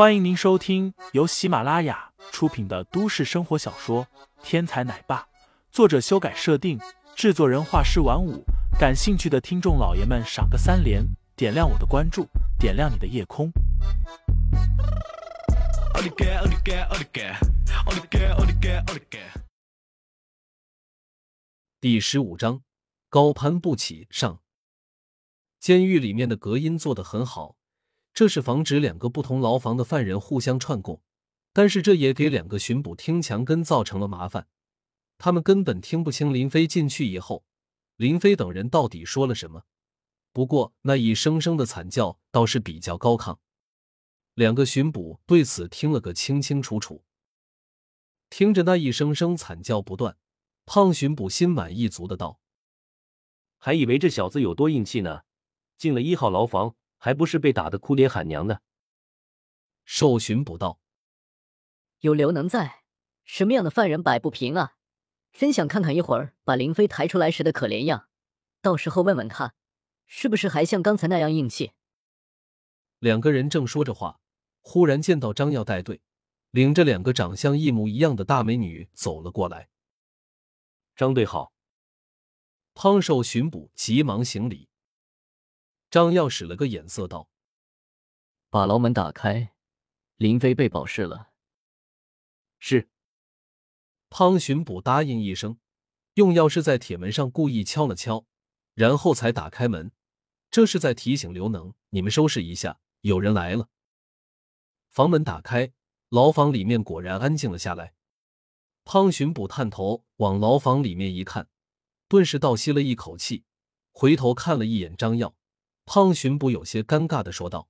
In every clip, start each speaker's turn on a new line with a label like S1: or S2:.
S1: 欢迎您收听由喜马拉雅出品的都市生活小说《天才奶爸》，作者修改设定，制作人画师晚舞。感兴趣的听众老爷们，赏个三连，点亮我的关注，点亮你的夜空。
S2: 第十五章，高攀不起。上，监狱里面的隔音做得很好，这是防止两个不同牢房的犯人互相串供，但是这也给两个巡捕听墙根造成了麻烦，他们根本听不清林飞进去以后，林飞等人到底说了什么。不过那一声声的惨叫倒是比较高亢，两个巡捕对此听了个清清楚楚，听着那一声声惨叫不断。胖巡捕心满意足的道：“
S3: 还以为这小子有多硬气呢，进了一号牢房，还不是被打的哭爹喊娘的。”
S2: 受巡捕道：“
S4: 有刘能在，什么样的犯人摆不平啊？真想看看一会儿把林飞抬出来时的可怜样，到时候问问他，是不是还像刚才那样硬气。”
S2: 两个人正说着话，忽然见到张耀带队，领着两个长相一模一样的大美女走了过来。
S3: 张队好，
S2: 胖瘦巡捕急忙行礼。张耀使了个眼色，道：“
S4: 把牢门打开，林飞被保释了。”
S3: 是。
S2: 汤巡捕答应一声，用钥匙在铁门上故意敲了敲，然后才打开门。这是在提醒刘能：“你们收拾一下，有人来了。”房门打开，牢房里面果然安静了下来。汤巡捕探头往牢房里面一看，顿时倒吸了一口气，回头看了一眼张耀。胖巡捕有些尴尬的说道：“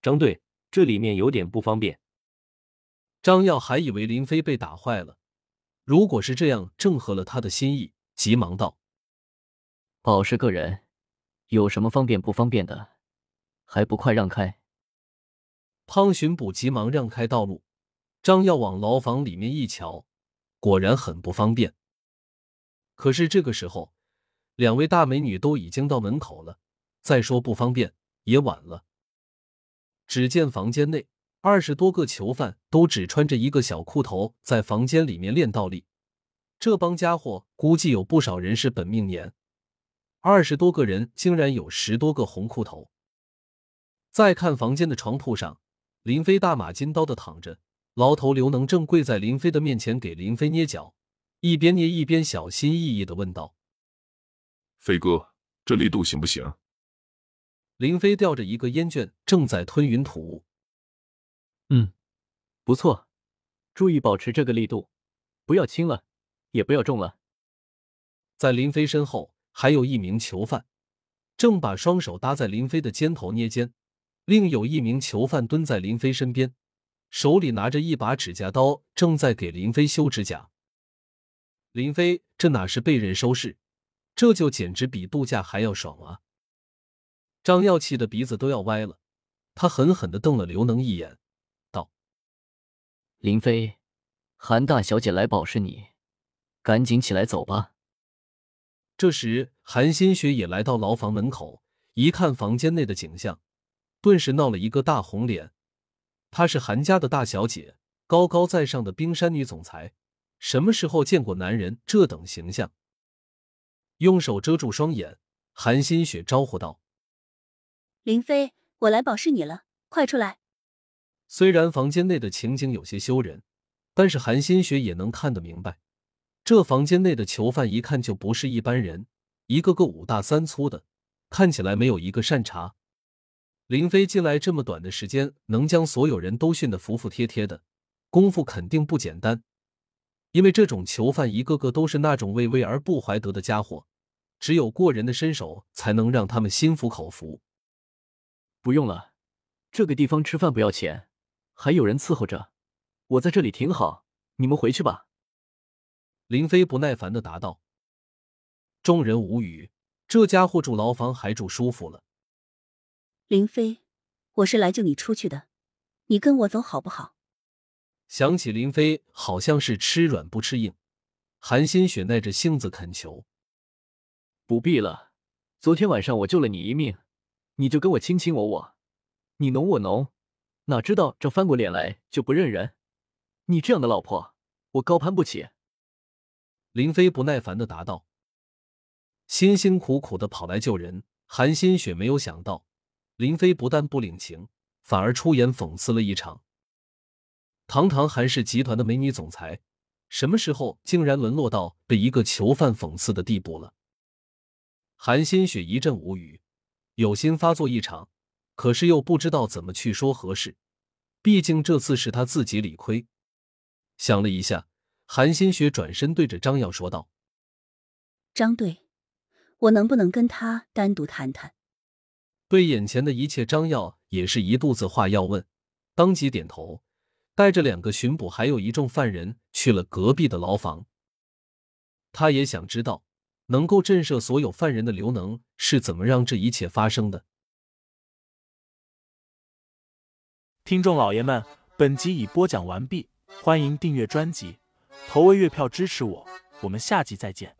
S3: 张队，这里面有点不方便。”
S2: 张耀还以为林飞被打坏了，如果是这样，正合了他的心意，急忙道：“
S4: 保释个人，有什么方便不方便的，还不快让开！”
S2: 胖巡捕急忙让开道路。张耀往牢房里面一瞧，果然很不方便。可是这个时候，两位大美女都已经到门口了，再说不方便也晚了。只见房间内二十多个囚犯都只穿着一个小裤头，在房间里面练倒立。这帮家伙估计有不少人是本命年，二十多个人竟然有十多个红裤头。再看房间的床铺上，林飞大马金刀的躺着。牢头刘能正跪在林飞的面前给林飞捏脚，一边捏一边小心翼翼的问道：“
S5: 飞哥，这力度行不行？”
S2: 林飞吊着一个烟卷，正在吞云吐雾。
S6: “嗯，不错，注意保持这个力度，不要轻了，也不要重了。”
S2: 在林飞身后还有一名囚犯，正把双手搭在林飞的肩头捏肩，另有一名囚犯蹲在林飞身边。手里拿着一把指甲刀，正在给林飞修指甲。林飞这哪是被人收拾，这就简直比度假还要爽啊！张耀气的鼻子都要歪了，他狠狠的瞪了刘能一眼，道：“
S4: 林飞，韩大小姐来保释你，赶紧起来走吧。”
S2: 这时，韩新雪也来到牢房门口，一看房间内的景象，顿时闹了一个大红脸。她是韩家的大小姐，高高在上的冰山女总裁，什么时候见过男人这等形象？用手遮住双眼，韩新雪招呼道：“
S7: 林飞，我来保释你了，快出来。”
S2: 虽然房间内的情景有些羞人，但是韩新雪也能看得明白，这房间内的囚犯一看就不是一般人，一个个五大三粗的，看起来没有一个善茬。林飞进来这么短的时间，能将所有人都训得服服帖帖的，功夫肯定不简单。因为这种囚犯一个个都是那种畏威而不怀德的家伙，只有过人的身手才能让他们心服口服。
S6: 不用了，这个地方吃饭不要钱，还有人伺候着，我在这里挺好，你们回去吧。
S2: 林飞不耐烦的答道。众人无语，这家伙住牢房还住舒服了。
S7: 林飞，我是来救你出去的，你跟我走好不好？
S2: 想起林飞好像是吃软不吃硬，韩新雪耐着性子恳求：“
S6: 不必了，昨天晚上我救了你一命，你就跟我卿卿我我，你侬我侬，哪知道这翻过脸来就不认人。你这样的老婆，我高攀不起。
S2: 林飞不耐烦的答道。辛辛苦苦的跑来救人，韩新雪没有想到，林飞不但不领情，反而出言讽刺了一场。堂堂韩氏集团的美女总裁，什么时候竟然沦落到被一个囚犯讽刺的地步了？韩新雪一阵无语，有心发作一场，可是又不知道怎么去说合适。毕竟这次是他自己理亏。想了一下，韩新雪转身对着张耀说道：“
S7: 张队，我能不能跟他单独谈谈？”
S2: 对眼前的一切，张耀也是一肚子话要问，当即点头。带着两个巡捕，还有一众犯人去了隔壁的牢房。他也想知道，能够震慑所有犯人的刘能是怎么让这一切发生的。
S1: 听众老爷们，本集已播讲完毕，欢迎订阅专辑，投喂月票支持我，我们下集再见。